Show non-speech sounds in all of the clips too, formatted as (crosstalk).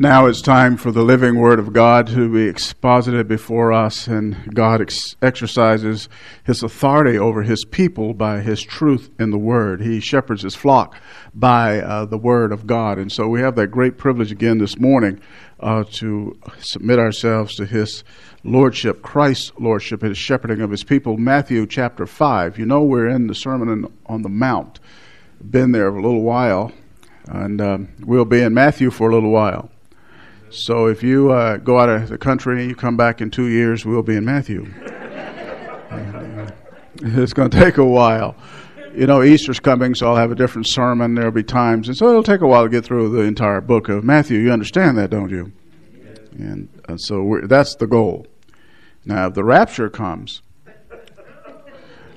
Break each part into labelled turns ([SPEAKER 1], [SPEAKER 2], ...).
[SPEAKER 1] Now it's time for the living Word of God to be exposited before us, and God ex- exercises His authority over His people by His truth in the Word. He shepherds His flock by uh, the Word of God. And so we have that great privilege again this morning uh, to submit ourselves to His Lordship, Christ's Lordship, His shepherding of His people. Matthew chapter 5. You know, we're in the Sermon on the Mount. Been there a little while, and um, we'll be in Matthew for a little while. So if you uh, go out of the country and you come back in two years, we'll be in Matthew. and, uh, (laughs) it's going to take a while. You know, Easter's coming, so I'll have a different sermon. There'll be times, and so it'll take a while to get through the entire book of Matthew. You understand that, don't you? And uh, so that's the goal. Now, if the rapture comes,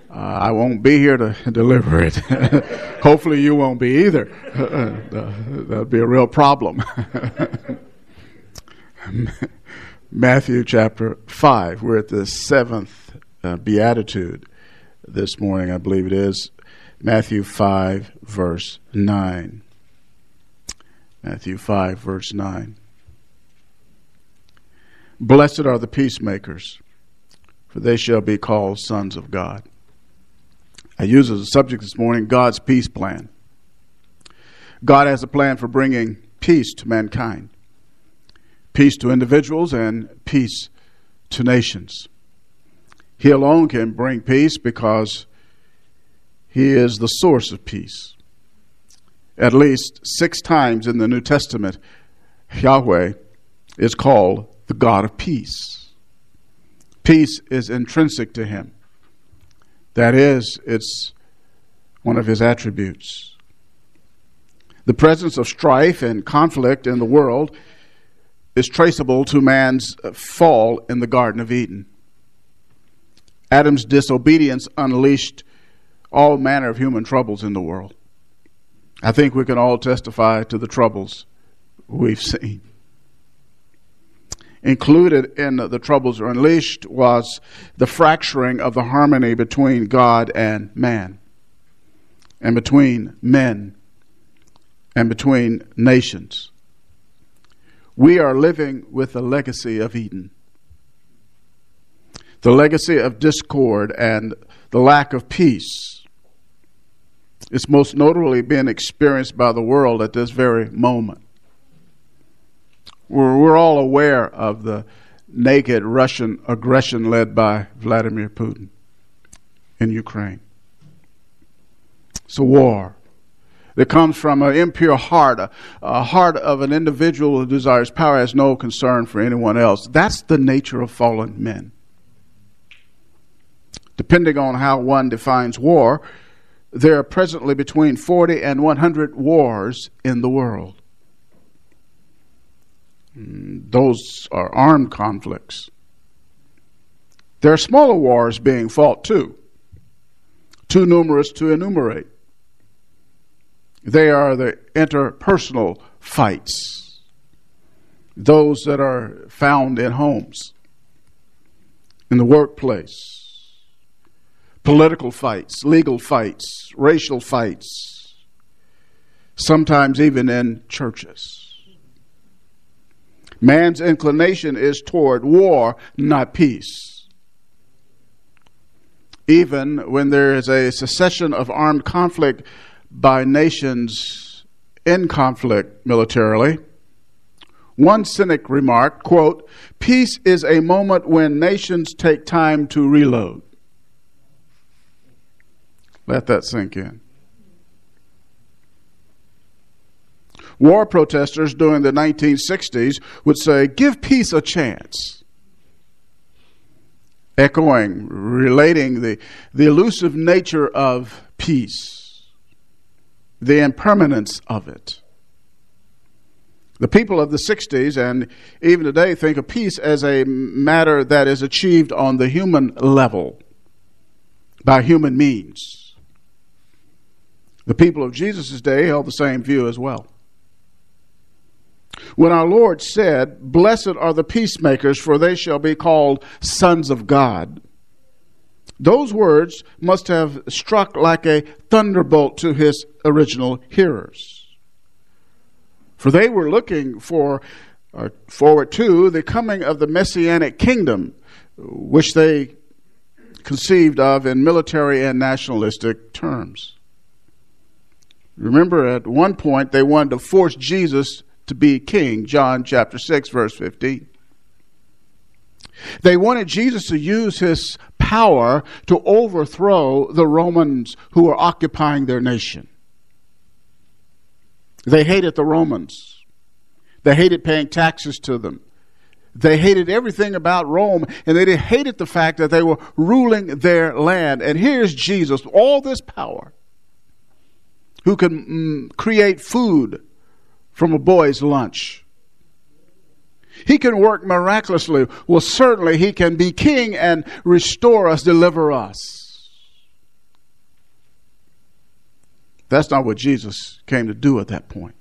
[SPEAKER 1] uh, I won't be here to (laughs) deliver it. (laughs) Hopefully, you won't be either. that'd be a real problem. (laughs) Matthew chapter 5. We're at the seventh uh, beatitude this morning, I believe it is. Matthew 5, verse 9. Matthew 5, verse 9. Blessed are the peacemakers, for they shall be called sons of God. I use as a subject this morning God's peace plan. God has a plan for bringing peace to mankind peace to individuals and peace to nations. He alone can bring peace because he is the source of peace. At least six times in the New Testament, Yahweh is called the God of peace. Peace is intrinsic to him. That is, it's one of his attributes. The presence of strife and conflict in the world is traceable to man's uh, fall in the Garden of Eden. Adam's disobedience unleashed all manner of human troubles in the world. I think we can all testify to the troubles we've seen. Included in the troubles unleashed was the fracturing of the harmony between God and man, and between men, and between nations we are living with the legacy of Eden. The legacy of discord and the lack of peace. It's most notably being experienced by the world at this very moment. We're, we're all aware of the naked Russian aggression led by Vladimir Putin in Ukraine. It's a war that comes from an impure heart, a, a, heart of an individual who desires power, has no concern for anyone else. That's the nature of fallen men. Depending on how one defines war, there are presently between 40 and 100 wars in the world. Mm, those are armed conflicts. There are smaller wars being fought too, too numerous to enumerate. They are the interpersonal fights, those that are found in homes, in the workplace, political fights, legal fights, racial fights, sometimes even in churches. Man's inclination is toward war, not peace. Even when there is a cessation of armed conflict by nations in conflict militarily. One cynic remarked, quote, peace is a moment when nations take time to reload. Let that sink in. War protesters during the 1960s would say, give peace a chance. Echoing, relating the, the elusive nature of peace the impermanence of it. The people of the 60s and even today think of peace as a matter that is achieved on the human level by human means. The people of Jesus' day held the same view as well. When our Lord said, Blessed are the peacemakers, for they shall be called sons of God, those words must have struck like a thunderbolt to his original hearers. For they were looking for uh, forward to the coming of the messianic kingdom, which they conceived of in military and nationalistic terms. Remember, at one point, they wanted to force Jesus to be king, John chapter 6, verse 15. They wanted Jesus to use his power to overthrow the Romans who were occupying their nation. They hated the Romans. They hated paying taxes to them. They hated everything about Rome, and they hated the fact that they were ruling their land. And here's Jesus, all this power, who can mm, create food from a boy's lunch. He can work miraculously. Well, certainly he can be king and restore us, deliver us. That's not what Jesus came to do at that point.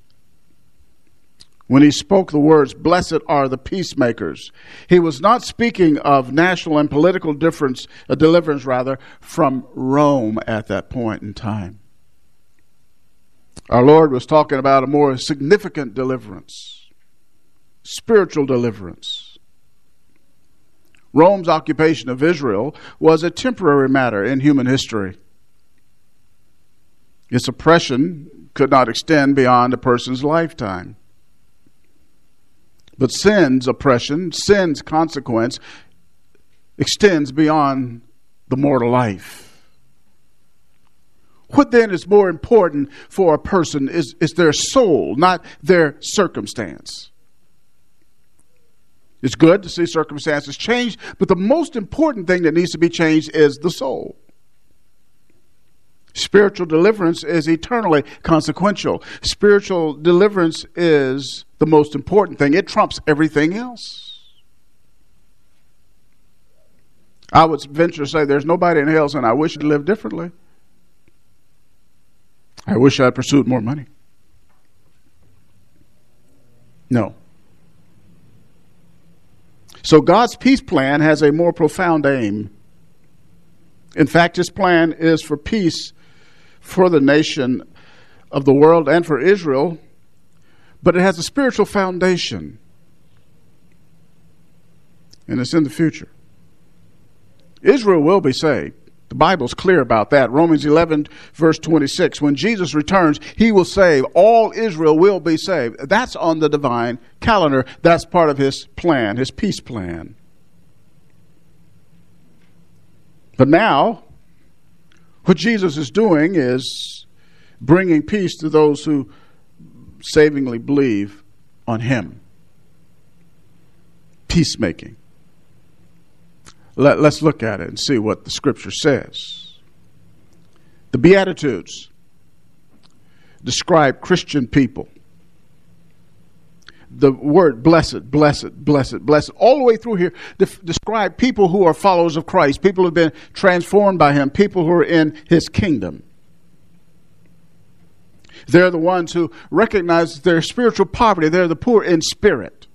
[SPEAKER 1] When he spoke the words, Blessed are the peacemakers, he was not speaking of national and political difference, a deliverance rather, from Rome at that point in time. Our Lord was talking about a more significant deliverance, spiritual deliverance. Rome's occupation of Israel was a temporary matter in human history. Its oppression could not extend beyond a person's lifetime. But sin's oppression, sin's consequence, extends beyond the mortal life. What then is more important for a person is, is their soul, not their circumstance. It's good to see circumstances change, but the most important thing that needs to be changed is the soul. Spiritual deliverance is eternally consequential. Spiritual deliverance is the most important thing, it trumps everything else. I would venture to say there's nobody in hell saying, I wish I'd lived differently. I wish I'd pursued more money. No. So God's peace plan has a more profound aim. In fact, his plan is for peace for the nation of the world and for Israel, but it has a spiritual foundation. And it's in the future. Israel will be saved. The Bible's clear about that. Romans 11, verse 26. When Jesus returns, he will save. All Israel will be saved. That's on the divine calendar. That's part of his plan, his peace plan. But now, what Jesus is doing is bringing peace to those who savingly believe on him. Peacemaking. Let, us look at it and see what the scripture says. The Beatitudes describe Christian people. The word blessed, blessed, blessed, blessed, all the way through here describe people who are followers of Christ, people who have been transformed by Him, people who are in His kingdom. They're the ones who recognize their spiritual poverty. They're the poor in spirit.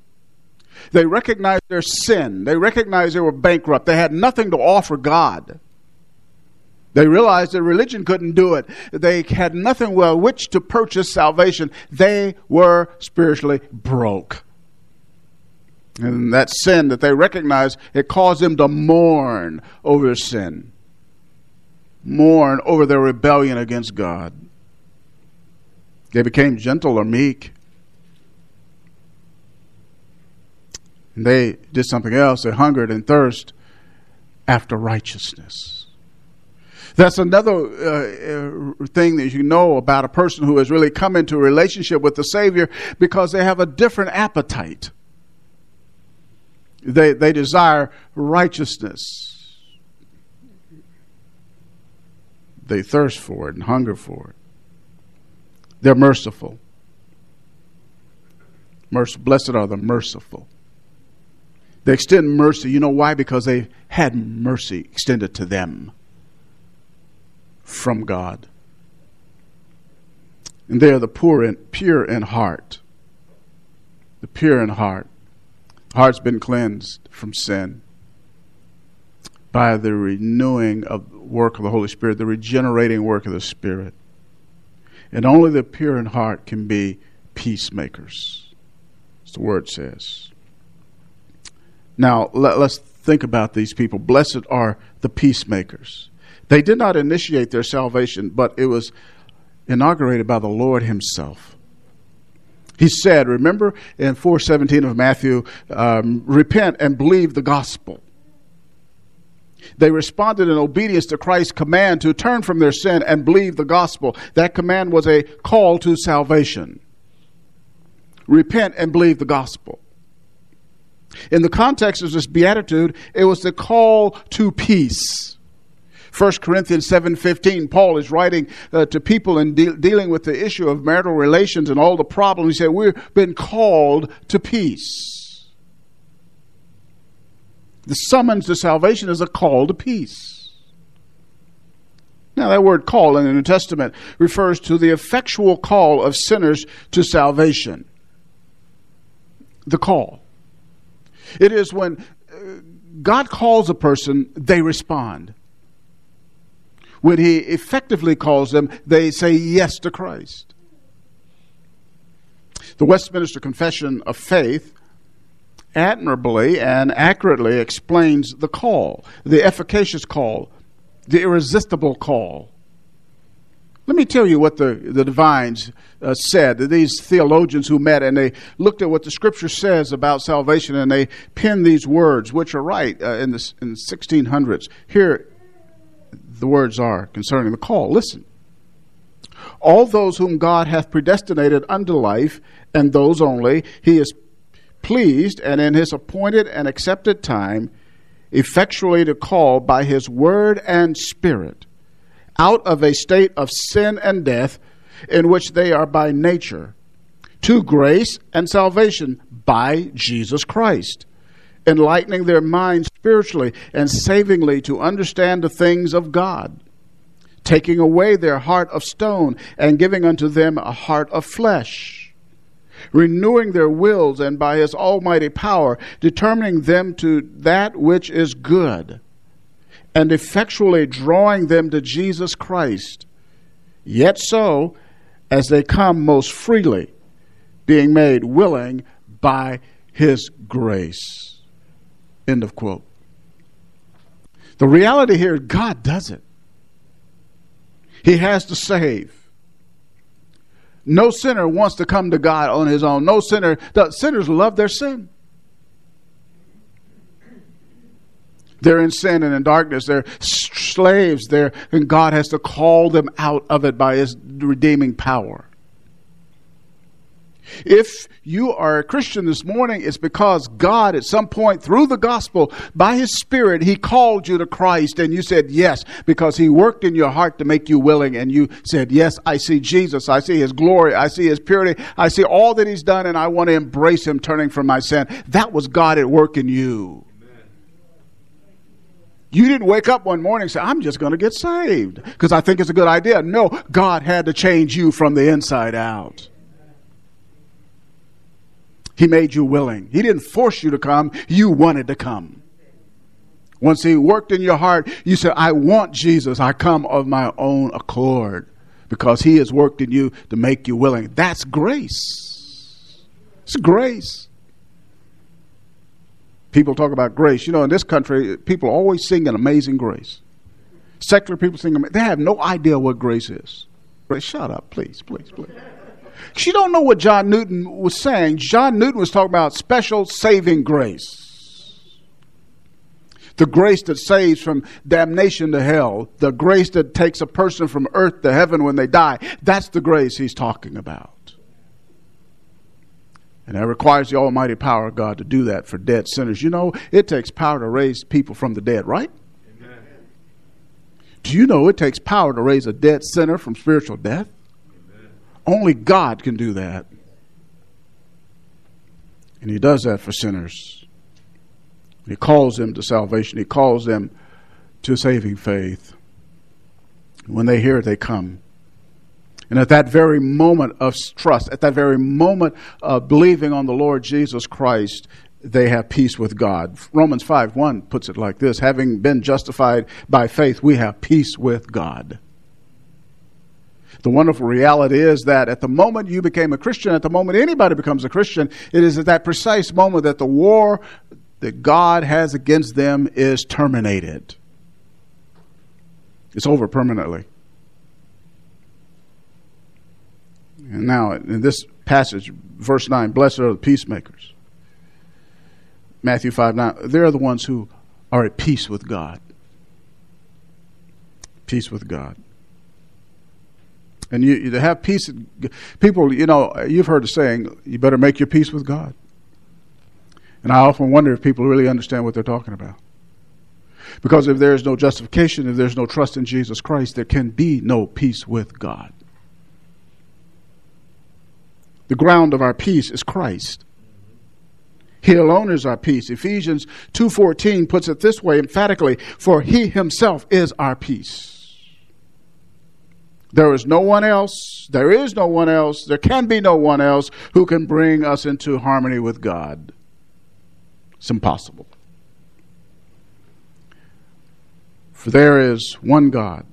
[SPEAKER 1] They recognized their sin. They recognized they were bankrupt. They had nothing to offer God. They realized that religion couldn't do it. They had nothing with which to purchase salvation. They were spiritually broke. And that sin that they recognized, it caused them to mourn over sin, mourn over their rebellion against God. They became gentle or meek. And they did something else. They hungered and thirst after righteousness. That's another uh, uh, thing that you know about a person who has really come into a relationship with the Savior because they have a different appetite. They, they desire righteousness. They thirst for it and hunger for it. They're merciful. Merc- blessed are the merciful. They extend mercy. You know why? Because they had mercy extended to them from God. And they are the poor and pure in heart. The pure in heart. Heart's been cleansed from sin by the renewing of the work of the Holy Spirit, the regenerating work of the Spirit. And only the pure in heart can be peacemakers as the word says. Now, let, us think about these people. Blessed are the peacemakers. They did not initiate their salvation, but it was inaugurated by the Lord Himself. He said, remember in 417 of Matthew, um, repent and believe the gospel. They responded in obedience to Christ's command to turn from their sin and believe the gospel. That command was a call to salvation. Repent and believe the gospel. In the context of this beatitude, it was the call to peace. 1 Corinthians 7:15 Paul is writing uh, to people and de- dealing with the issue of marital relations and all the problems. He said we've been called to peace. The summons to salvation is a call to peace. Now, that word call in the New Testament refers to the effectual call of sinners to salvation. The call. It is when uh, God calls a person, they respond. When He effectively calls them, they say yes to Christ. The Westminster Confession of Faith admirably and accurately explains the call, the efficacious call, the irresistible call. Let me tell you what the, the divines uh, said. These theologians who met and they looked at what the scripture says about salvation and they penned these words, which are right uh, in, the, in the 1600s. Here, the words are concerning the call. Listen. All those whom God hath predestinated unto life, and those only, he is pleased, and in his appointed and accepted time, effectually to call by his word and spirit out of a state of sin and death in which they are by nature to grace and salvation by Jesus Christ, enlightening their minds spiritually and savingly to understand the things of God, taking away their heart of stone and giving unto them a heart of flesh, renewing their wills and by his almighty power determining them to that which is good and effectually drawing them to Jesus Christ. Yet so, as they come most freely, being made willing by his grace. End of quote. The reality here, God does it. He has to save. No sinner wants to come to God on his own. No sinner, the sinners love their sin. They're in sin and in darkness. They're slaves there, and God has to call them out of it by His redeeming power. If you are a Christian this morning, it's because God, at some point through the gospel, by His Spirit, He called you to Christ and you said yes because He worked in your heart to make you willing and you said, Yes, I see Jesus. I see His glory. I see His purity. I see all that He's done and I want to embrace Him turning from my sin. That was God at work in you. You didn't wake up one morning and say, I'm just going to get saved because I think it's a good idea. No, God had to change you from the inside out. He made you willing. He didn't force you to come, you wanted to come. Once He worked in your heart, you said, I want Jesus. I come of my own accord because He has worked in you to make you willing. That's grace. It's grace. People talk about grace. You know, in this country, people always sing an amazing grace. Secular people sing, they have no idea what grace is. Shut up, please, please, please. You don't know what John Newton was saying. John Newton was talking about special saving grace. The grace that saves from damnation to hell, the grace that takes a person from earth to heaven when they die. That's the grace he's talking about. And that requires the almighty power of God to do that for dead sinners. You know, it takes power to raise people from the dead, right? Amen. Do you know it takes power to raise a dead sinner from spiritual death? Amen. Only God can do that. And He does that for sinners. He calls them to salvation, He calls them to saving faith. When they hear it, they come. And at that very moment of trust, at that very moment of believing on the Lord Jesus Christ, they have peace with God. Romans 5 1 puts it like this Having been justified by faith, we have peace with God. The wonderful reality is that at the moment you became a Christian, at the moment anybody becomes a Christian, it is at that precise moment that the war that God has against them is terminated. It's over permanently. And now, in this passage, verse 9, blessed are the peacemakers. Matthew 5 9, they're the ones who are at peace with God. Peace with God. And you, to have peace, people, you know, you've heard the saying, you better make your peace with God. And I often wonder if people really understand what they're talking about. Because if there is no justification, if there's no trust in Jesus Christ, there can be no peace with God. The ground of our peace is Christ. He alone is our peace. Ephesians 2:14 puts it this way emphatically, for he himself is our peace. There is no one else, there is no one else, there can be no one else who can bring us into harmony with God. It's impossible. For there is one God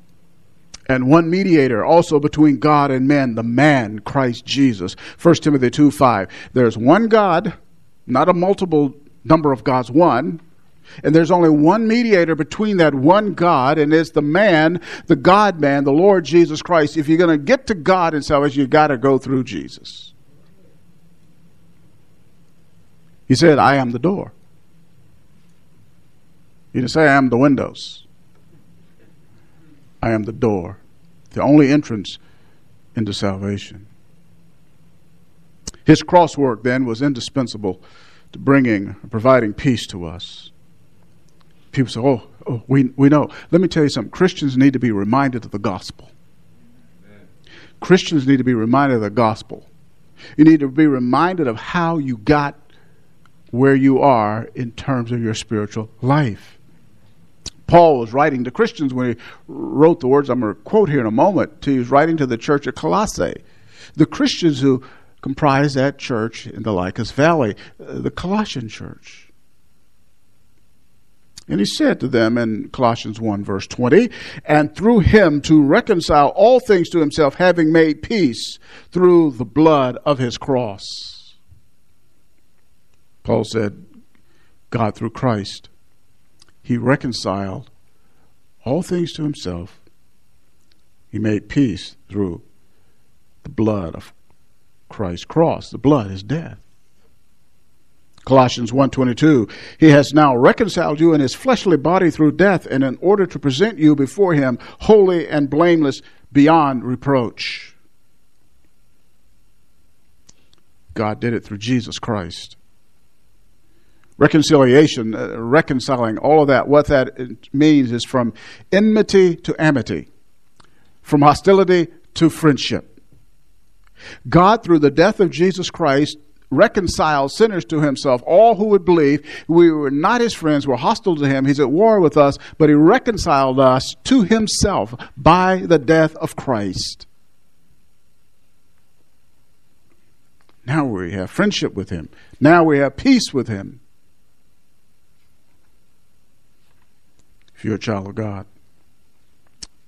[SPEAKER 1] and one mediator also between God and men, the man, Christ Jesus. 1 Timothy 2 5. There's one God, not a multiple number of gods, one. And there's only one mediator between that one God, and it's the man, the God man, the Lord Jesus Christ. If you're going to get to God in salvation, you've got to go through Jesus. He said, I am the door. He didn't say, I am the windows. I am the door, the only entrance into salvation. His cross work then was indispensable to bringing, providing peace to us. People say, oh, oh, we, we know. Let me tell you something. Christians need to be reminded of the gospel. Amen. Christians need to be reminded of the gospel. You need to be reminded of how you got where you are in terms of your spiritual life. Paul was writing to Christians when he wrote the words I'm going to quote here in a moment. He was writing to the church at Colossae. The Christians who comprise that church in the Lycus Valley, uh, the Colossian church. And he said to them in Colossians 1, verse 20, and through him to reconcile all things to himself, having made peace through the blood of his cross. Paul said, God through Christ he reconciled all things to himself. He made peace through the blood of Christ's cross. The blood is death. Colossians 1:22 He has now reconciled you in his fleshly body through death and in order to present you before him holy and blameless beyond reproach. God did it through Jesus Christ reconciliation, uh, reconciling, all of that, what that means is from enmity to amity, from hostility to friendship. God, through the death of Jesus Christ, reconciled sinners to himself, all who would believe. We were not his friends, we're hostile to him, he's at war with us, but he reconciled us to himself by the death of Christ. Now we have friendship with him. Now we have peace with him. You're a child of God,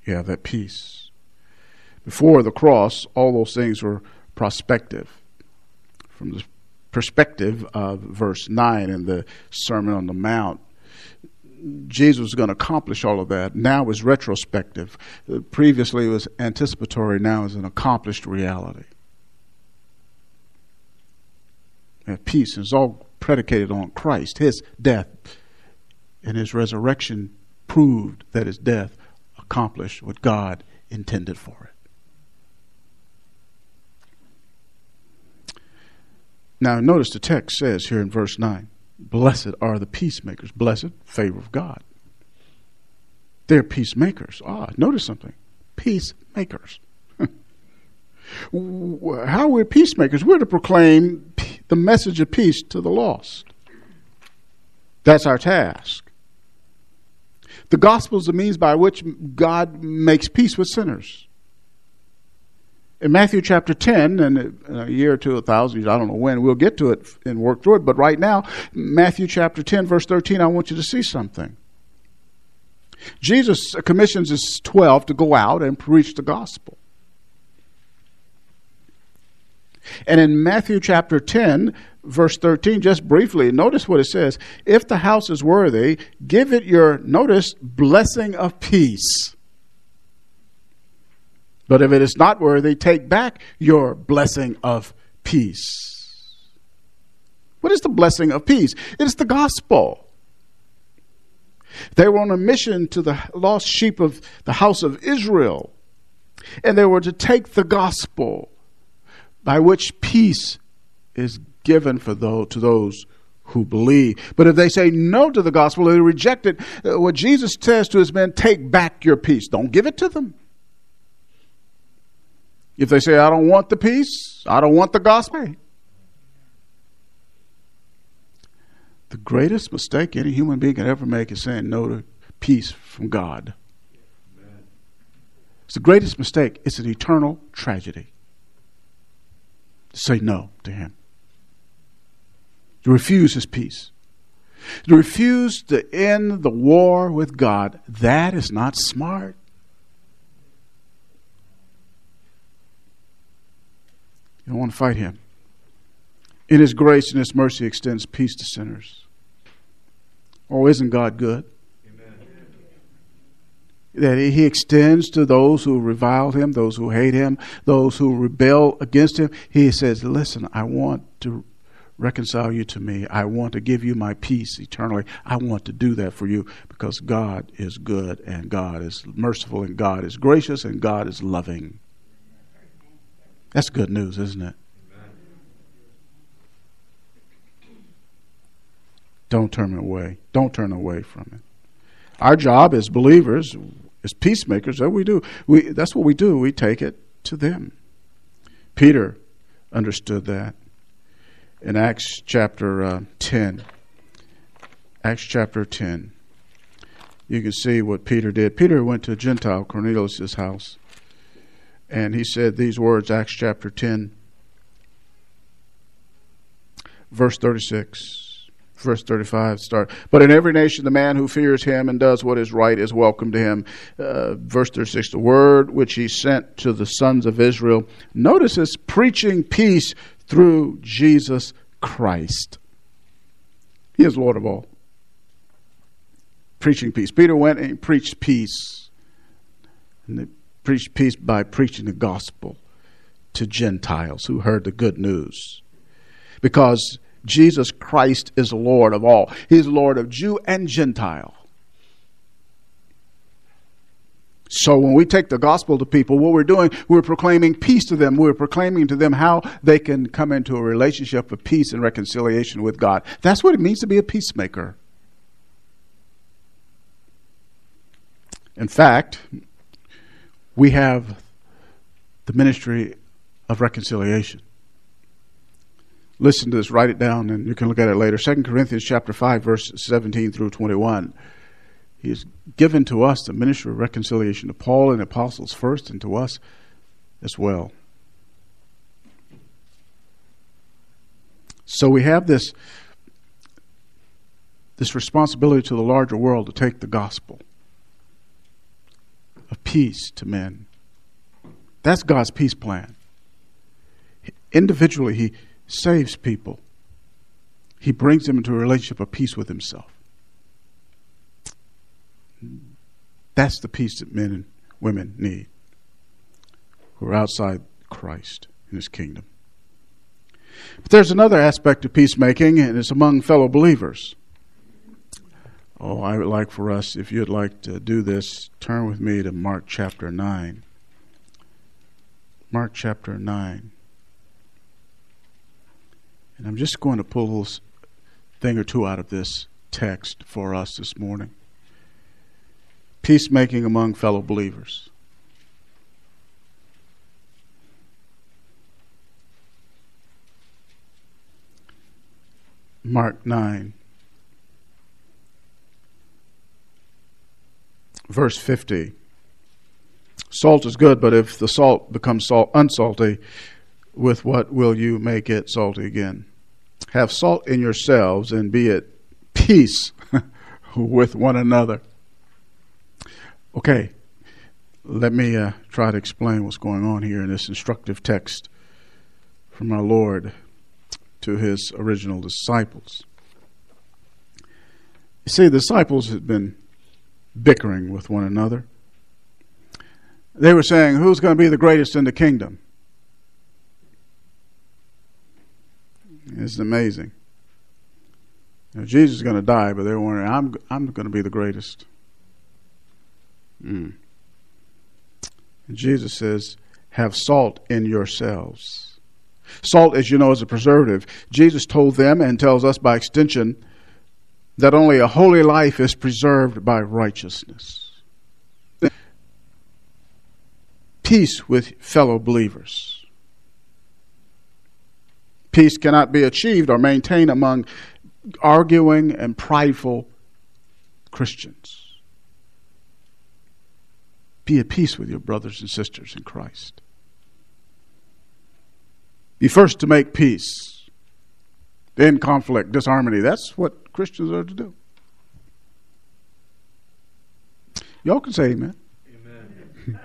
[SPEAKER 1] you have that peace. Before the cross, all those things were prospective. From the perspective of verse 9 in the Sermon on the Mount, Jesus was going to accomplish all of that. Now is retrospective. Previously it was anticipatory, now is an accomplished reality. And peace is all predicated on Christ, his death and his resurrection proved that his death accomplished what God intended for it. Now, notice the text says here in verse 9 Blessed are the peacemakers. Blessed, favor of God. They're peacemakers. Ah, notice something. Peacemakers. (laughs) How are we peacemakers? We're to proclaim the message of peace to the lost. That's our task. The gospel is the means by which God makes peace with sinners. In Matthew chapter 10, and in a year or two, a thousand years, I don't know when, we'll get to it and work through it. But right now, Matthew chapter 10, verse 13, I want you to see something. Jesus commissions his 12 to go out and preach the gospel. And in Matthew chapter 10, verse 13, just briefly, notice what it says. If the house is worthy, give it your, notice, blessing of peace. But if it is not worthy, take back your blessing of peace. What is the blessing of peace? It is the gospel. They were on a mission to the lost sheep of the house of Israel, and they were to take the gospel by which peace is given for those, to those who believe. But if they say no to the gospel, they reject it. Uh, what Jesus says to his men, take back your peace. Don't give it to them. If they say, I don't want the peace, I don't want the gospel. The greatest mistake any human being can ever make is saying no to peace from God. It's the greatest mistake. It's an eternal tragedy to say no to him, to refuse his peace, to refuse to end the war with God. That is not smart. You don't want to fight him. In his grace and his mercy extends peace to sinners. Oh, isn't God good? that he extends to those who revile him, those who hate him, those who rebel against him. He says, Listen, I want to reconcile you to me. I want to give you my peace eternally. I want to do that for you because God is good and God is merciful and God is gracious and God is loving. That's good news, isn't it? Don't turn away. Don't turn away from it. Our job as believers, as peacemakers, that we do. We, that's what we do. We take it to them. Peter understood that in Acts chapter uh, 10. Acts chapter 10. You can see what Peter did. Peter went to Gentile Cornelius' house, and he said these words, Acts chapter 10, verse 36 verse 35 start. But in every nation, the man who fears him and does what is right is welcome to him. Uh, verse 36 the word which he sent to the sons of Israel. Notice this preaching peace through Jesus Christ. He is Lord of all. Preaching peace. Peter went and preached peace. And they preached peace by preaching the gospel to Gentiles who heard the good news. Because Jesus Christ is Lord of all. He's Lord of Jew and Gentile. So when we take the gospel to people, what we're doing, we're proclaiming peace to them. We're proclaiming to them how they can come into a relationship of peace and reconciliation with God. That's what it means to be a peacemaker. In fact, we have the ministry of reconciliation. Listen to this, write it down, and you can look at it later. 2 Corinthians chapter 5, verse 17 through 21. He has given to us the ministry of reconciliation to Paul and the apostles first, and to us as well. So we have this, this responsibility to the larger world to take the gospel of peace to men. That's God's peace plan. Individually, He saves people, he brings them into a relationship of peace with himself. That's the peace that men and women need who are outside Christ in his kingdom. But there's another aspect of peacemaking, and it's among fellow believers. Oh, I would like for us, if you'd like to do this, turn with me to Mark chapter 9. Mark chapter 9. And I'm just going to pull a thing or two out of this text for us this morning. Peacemaking among fellow believers. Mark 9, verse 50. Salt is good, but if the salt becomes salt unsalty, with what will you make it salty again? Have salt in yourselves and be at peace (laughs) with one another. Okay, let me uh, try to explain what's going on here in this instructive text from our Lord to his original disciples. You see, the disciples had been bickering with one another. They were saying, Who's going to be the greatest in the kingdom? It's amazing. Know, Jesus is going to die, but they're wondering, I'm, I'm going to be the greatest. Mm. Jesus says, Have salt in yourselves. Salt, as you know, is a preservative. Jesus told them and tells us by extension that only a holy life is preserved by righteousness. Peace with fellow believers. Peace cannot be achieved or maintained among arguing and prideful Christians. Be at peace with your brothers and sisters in Christ. Be first to make peace, then conflict, disharmony. That's what Christians are to do. Y'all can say amen. Amen.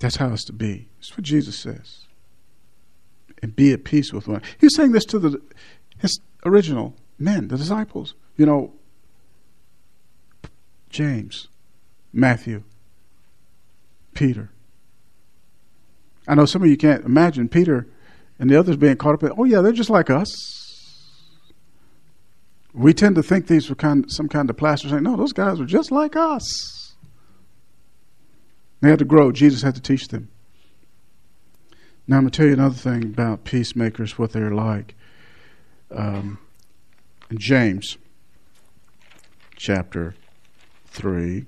[SPEAKER 1] That's how it's to be. That's what Jesus says and be at peace with one. He's saying this to the his original men, the disciples. You know, James, Matthew, Peter. I know some of you can't imagine Peter and the others being caught up in, oh, yeah, they're just like us. We tend to think these were kind, of, some kind of plaster saying, no, those guys were just like us. They had to grow. Jesus had to teach them. Now, I'm going to tell you another thing about peacemakers, what they're like. Um, James chapter 3,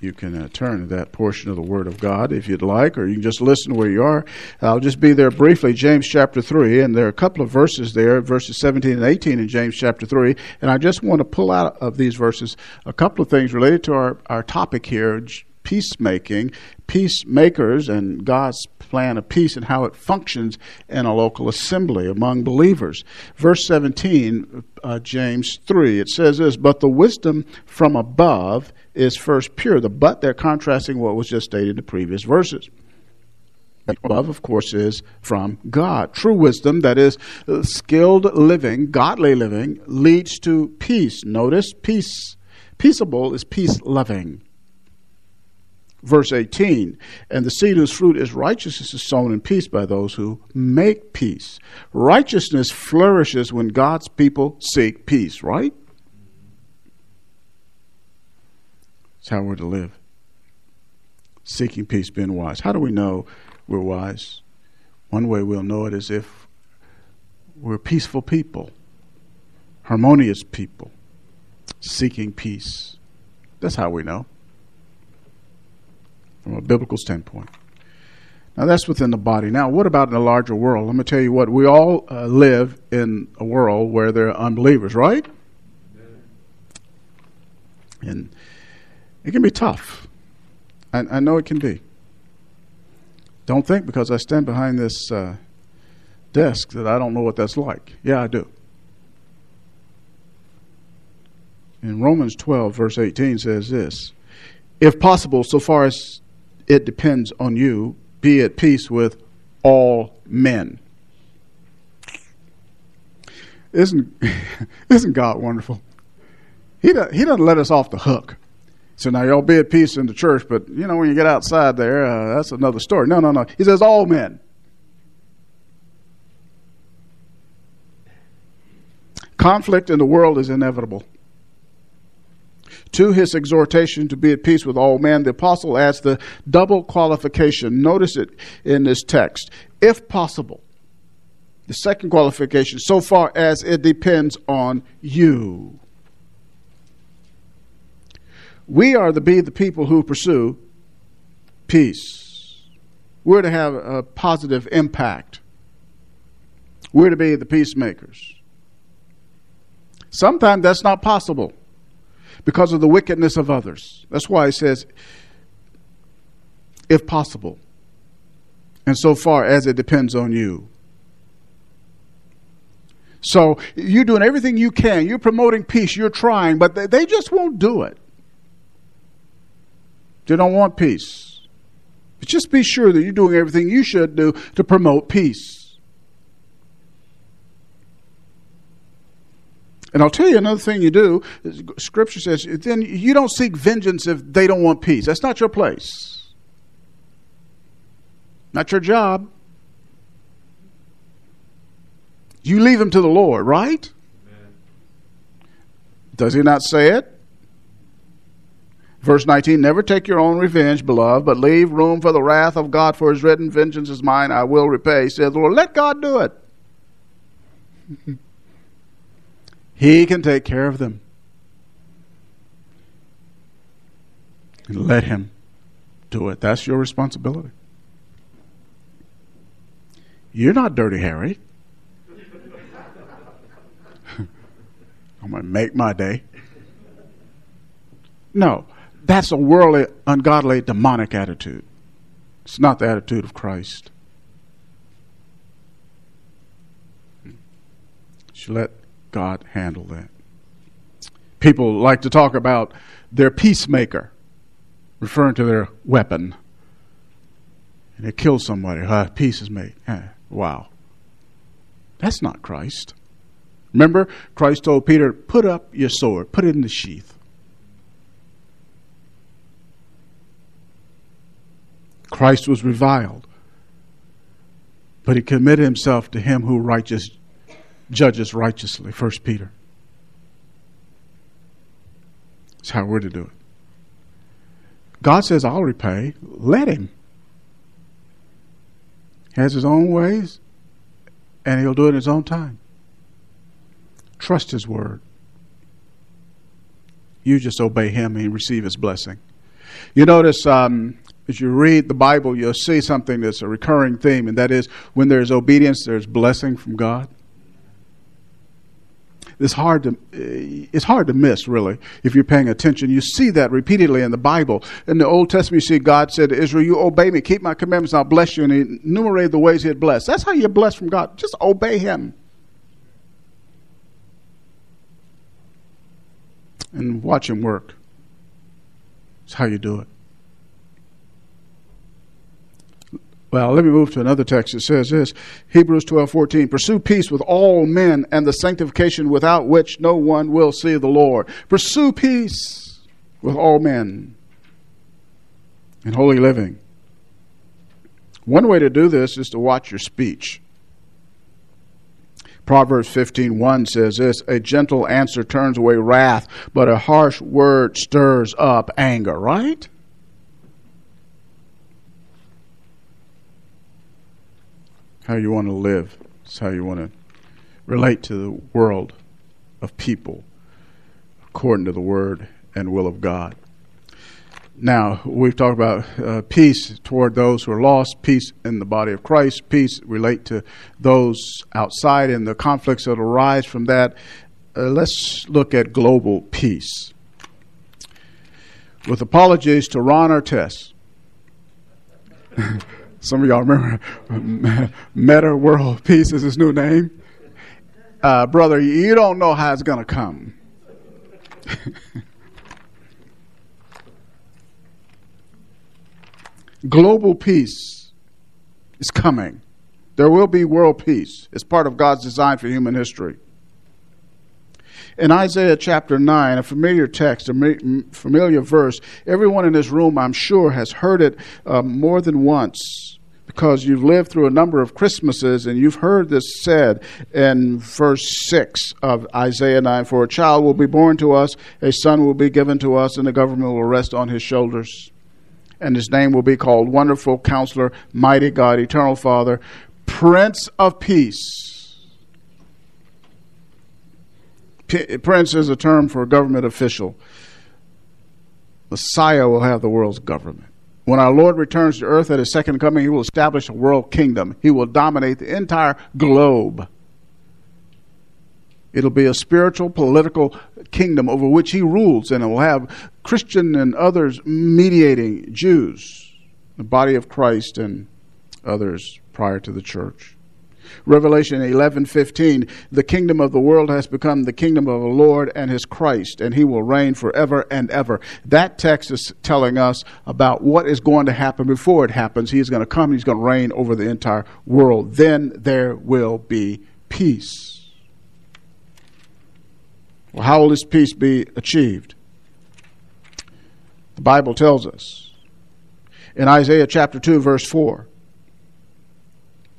[SPEAKER 1] you can uh, turn to that portion of the Word of God if you'd like, or you can just listen where you are. I'll just be there briefly. James chapter 3, and there are a couple of verses there, verses 17 and 18 in James chapter 3. And I just want to pull out of these verses a couple of things related to our, our topic here peacemaking, peacemakers, and God's plan of peace and how it functions in a local assembly among believers. Verse 17, uh, James 3, it says this But the wisdom from above is first pure. The but they're contrasting what was just stated in the previous verses. Above, of course, is from God. True wisdom, that is, skilled living, godly living, leads to peace. Notice, peace. Peaceable is peace loving verse 18 and the seed whose fruit is righteousness is sown in peace by those who make peace. Righteousness flourishes when god's people seek peace right? It's how we're to live. Seeking peace being wise. How do we know we're wise? One way we'll know it is if we're peaceful people harmonious people seeking peace. That's how we know from a biblical standpoint. Now, that's within the body. Now, what about in the larger world? Let me tell you what, we all uh, live in a world where there are unbelievers, right? And it can be tough. I, I, know it can be. Don't think because I stand behind this uh, desk that I don't know what that's like. Yeah, I do. In Romans 12, verse 18 says this If possible, so far as it depends on you. Be at peace with all men. Isn't, (laughs) isn't God wonderful? He, does, he doesn't let us off the hook. So now y'all be at peace in the church, but you know when you get outside there, uh, that's another story. No, no, no. He says all men. Conflict in the world is inevitable. To his exhortation to be at peace with all men, the apostle adds the double qualification. Notice it in this text. If possible. The second qualification, so far as it depends on you. We are to be the people who pursue peace. We're to have a positive impact. We're to be the peacemakers. Sometimes that's not possible because of the wickedness of others. That's why it says, if possible, and so far as it depends on you. So you're doing everything you can. You're promoting peace. You're trying, but they just won't do it. They don't want peace. But just be sure that you're doing everything you should do to promote peace. And I'll tell you another thing you do. Scripture says, then you don't seek vengeance if they don't want peace. That's not your place. Not your job. You leave them to the Lord, right? Amen. Does he not say it? Verse 19 Never take your own revenge, beloved, but leave room for the wrath of God, for his written, Vengeance is mine, I will repay, says the Lord. Let God do it. (laughs) he can take care of them. Let him do it. That's your responsibility. You're not Dirty Harry. (laughs) I'm going to make my day. No. That's a worldly, ungodly, demonic attitude. It's not the attitude of Christ. Should let God handle that. People like to talk about their peacemaker, referring to their weapon. And it kill somebody. Uh, peace is made. wow. That's not Christ. Remember, Christ told Peter, put up your sword, put it in the sheath. Christ was reviled, but he committed himself to him who righteous judges righteously. First Peter. That's how we're to do it. God says, I'll repay. Let him. He has his own ways, and he'll do it in his own time. Trust his word. You just obey him and receive his blessing. You notice um, as you read the Bible, you'll see something that's a recurring theme, and that is when there's obedience, there's blessing from God. It's hard to it's hard to miss, really, if you're paying attention. You see that repeatedly in the Bible. In the Old Testament, you see God said to Israel, "You obey me, keep my commandments, and I'll bless you." And He enumerated the ways He had blessed. That's how you're blessed from God. Just obey Him, and watch Him work. That's how you do it. Well, let me move to another text. It says this Hebrews twelve fourteen. Pursue peace with all men and the sanctification without which no one will see the Lord. Pursue peace with all men and holy living. One way to do this is to watch your speech. Proverbs 15:1 says this, a gentle answer turns away wrath, but a harsh word stirs up anger, right? How you want to live. It's how you want to relate to the world of people according to the word and will of God. Now, we've talked about uh, peace toward those who are lost, peace in the body of Christ, peace relate to those outside and the conflicts that arise from that. Uh, let's look at global peace. With apologies to Ron Artest. (laughs) Some of y'all remember (laughs) Metta World Peace is his new name. Uh, brother, you don't know how it's going to come. (laughs) Global peace is coming. There will be world peace. It's part of God's design for human history. In Isaiah chapter 9, a familiar text, a familiar verse, everyone in this room, I'm sure, has heard it uh, more than once because you've lived through a number of Christmases and you've heard this said in verse 6 of Isaiah 9 For a child will be born to us, a son will be given to us, and the government will rest on his shoulders. And his name will be called Wonderful Counselor, Mighty God, Eternal Father, Prince of Peace. P- Prince is a term for a government official. Messiah will have the world's government. When our Lord returns to earth at his second coming, he will establish a world kingdom. He will dominate the entire globe. It'll be a spiritual, political kingdom over which he rules, and it will have Christian and others mediating Jews, the body of Christ, and others prior to the church. Revelation 11:15 The kingdom of the world has become the kingdom of the Lord and his Christ and he will reign forever and ever. That text is telling us about what is going to happen before it happens. He is going to come, and he's going to reign over the entire world. Then there will be peace. Well, how will this peace be achieved? The Bible tells us in Isaiah chapter 2 verse 4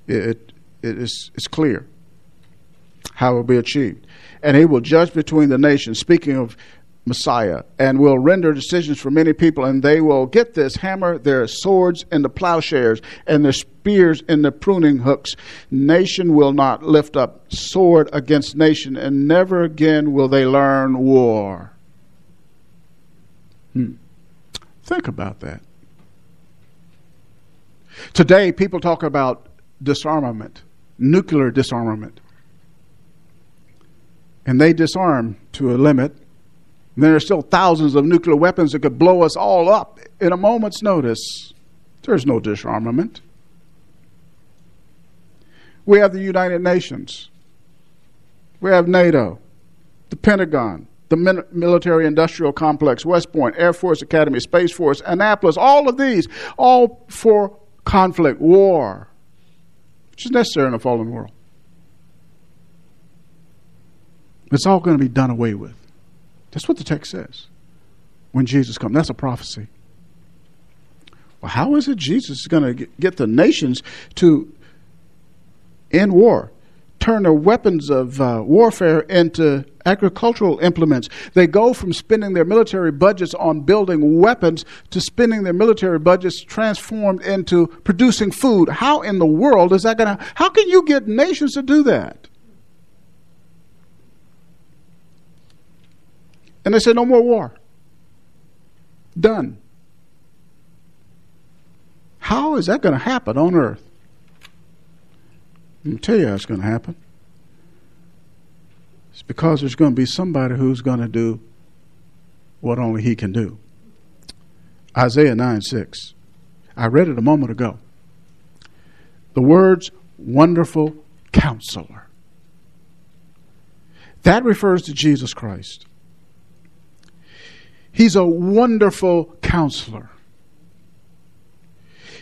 [SPEAKER 1] it it is it's clear how it will be achieved. And he will judge between the nations, speaking of Messiah, and will render decisions for many people, and they will get this hammer their swords in the plowshares and their spears in the pruning hooks. Nation will not lift up sword against nation, and never again will they learn war. Hmm. Think about that. Today, people talk about disarmament nuclear disarmament. And they disarm to a limit. And there are still thousands of nuclear weapons that could blow us all up in a moment's notice. There's no disarmament. We have the United Nations. We have NATO, the Pentagon, the military industrial complex, West Point, Air Force Academy, Space Force, Annapolis, all of these, all for conflict, war which is necessary in a fallen world. It's all going to be done away with. That's what the text says. When Jesus comes, that's a prophecy. Well, how is it Jesus is going to get the nations to end war? turn their weapons of uh, warfare into agricultural implements. They go from spending their military budgets on building weapons to spending their military budgets transformed into producing food. How in the world is that going to, how can you get nations to do that? And they say, no more war. Done. How is that going to happen on earth? Me tell you how it's going to happen. It's because there's going to be somebody who's going to do what only he can do. Isaiah 9 6. I read it a moment ago. The words wonderful counselor. That refers to Jesus Christ. He's a wonderful counselor.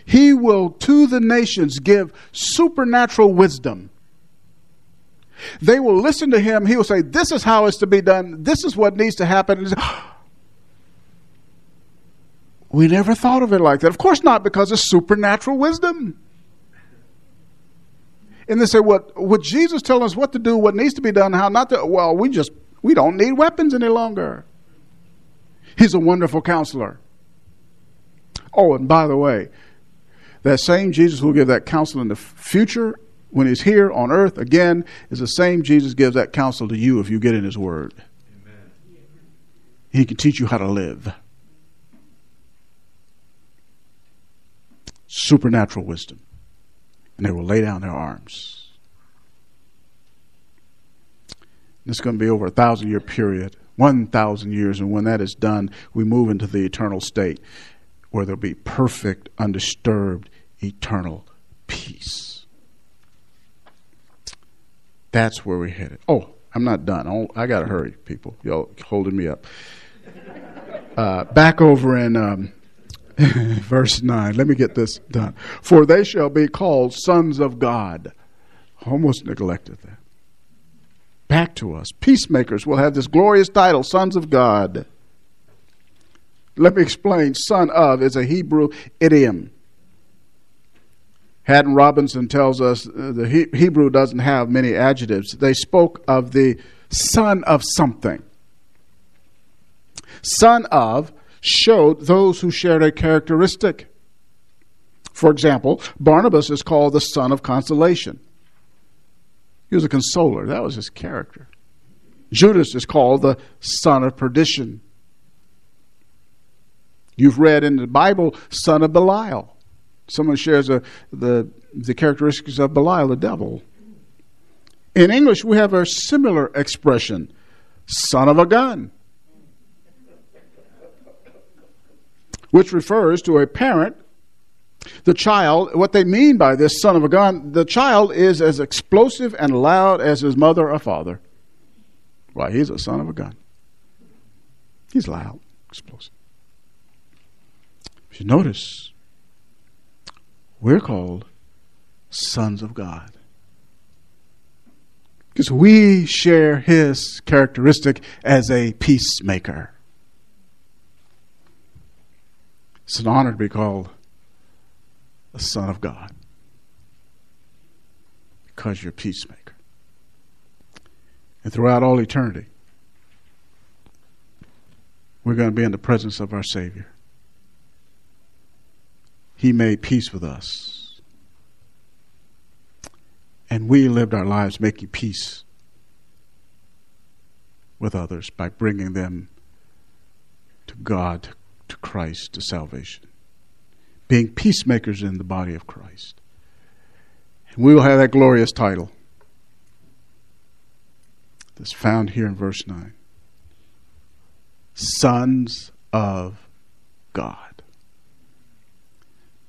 [SPEAKER 1] He will to the nations give supernatural wisdom. They will listen to him. He will say, This is how it's to be done. This is what needs to happen. (gasps) we never thought of it like that. Of course not, because it's supernatural wisdom. And they say, What would Jesus tell us what to do, what needs to be done, how not to? Well, we just we don't need weapons any longer. He's a wonderful counselor. Oh, and by the way, that same Jesus will give that counsel in the future when he's here on earth again is the same Jesus gives that counsel to you if you get in his word. Amen. He can teach you how to live. Supernatural wisdom. And they will lay down their arms. Is going to be over a thousand year period, 1,000 years. And when that is done, we move into the eternal state where there'll be perfect, undisturbed, eternal peace. That's where we're headed. Oh, I'm not done. Oh, I got to hurry, people. Y'all holding me up. Uh, back over in um, (laughs) verse 9. Let me get this done. For they shall be called sons of God. Almost neglected that. Back to us. Peacemakers will have this glorious title, sons of God. Let me explain. Son of is a Hebrew idiom. Haddon Robinson tells us uh, the he- Hebrew doesn't have many adjectives. They spoke of the son of something. Son of showed those who shared a characteristic. For example, Barnabas is called the son of consolation. He was a consoler, that was his character. Judas is called the son of perdition. You've read in the Bible, son of Belial. Someone shares a, the, the characteristics of Belial, the devil. In English, we have a similar expression son of a gun, which refers to a parent The child, what they mean by this son of a gun, the child is as explosive and loud as his mother or father. Why, he's a son of a gun. He's loud, explosive. If you notice, we're called sons of God. Because we share his characteristic as a peacemaker. It's an honor to be called a son of God because you're a peacemaker. And throughout all eternity, we're going to be in the presence of our Savior. He made peace with us. And we lived our lives making peace with others by bringing them to God, to Christ, to salvation. Being peacemakers in the body of Christ. And we will have that glorious title that's found here in verse 9 Sons of God.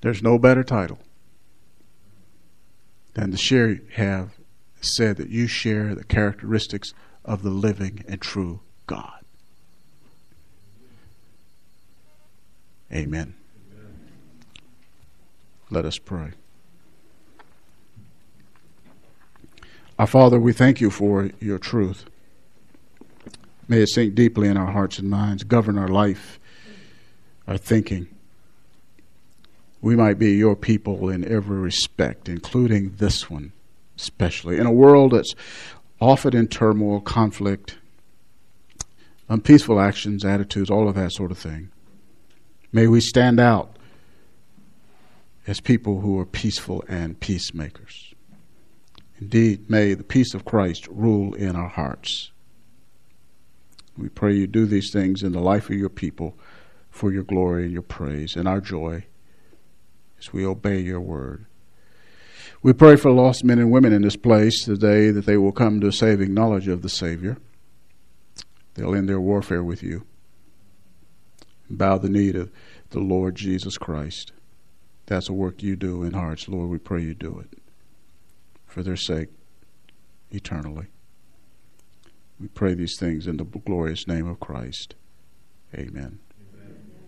[SPEAKER 1] There's no better title than to share have said that you share the characteristics of the living and true God. Amen. Amen. Let us pray. Our Father, we thank you for your truth. May it sink deeply in our hearts and minds, govern our life, our thinking. We might be your people in every respect, including this one, especially. In a world that's often in turmoil, conflict, unpeaceful actions, attitudes, all of that sort of thing. May we stand out as people who are peaceful and peacemakers. Indeed, may the peace of Christ rule in our hearts. We pray you do these things in the life of your people for your glory and your praise and our joy as we obey your word. We pray for lost men and women in this place today that they will come to a saving knowledge of the Savior. They'll end their warfare with you and bow the knee to the Lord Jesus Christ. That's a work you do in hearts. Lord, we pray you do it for their sake eternally. We pray these things in the glorious name of Christ. Amen.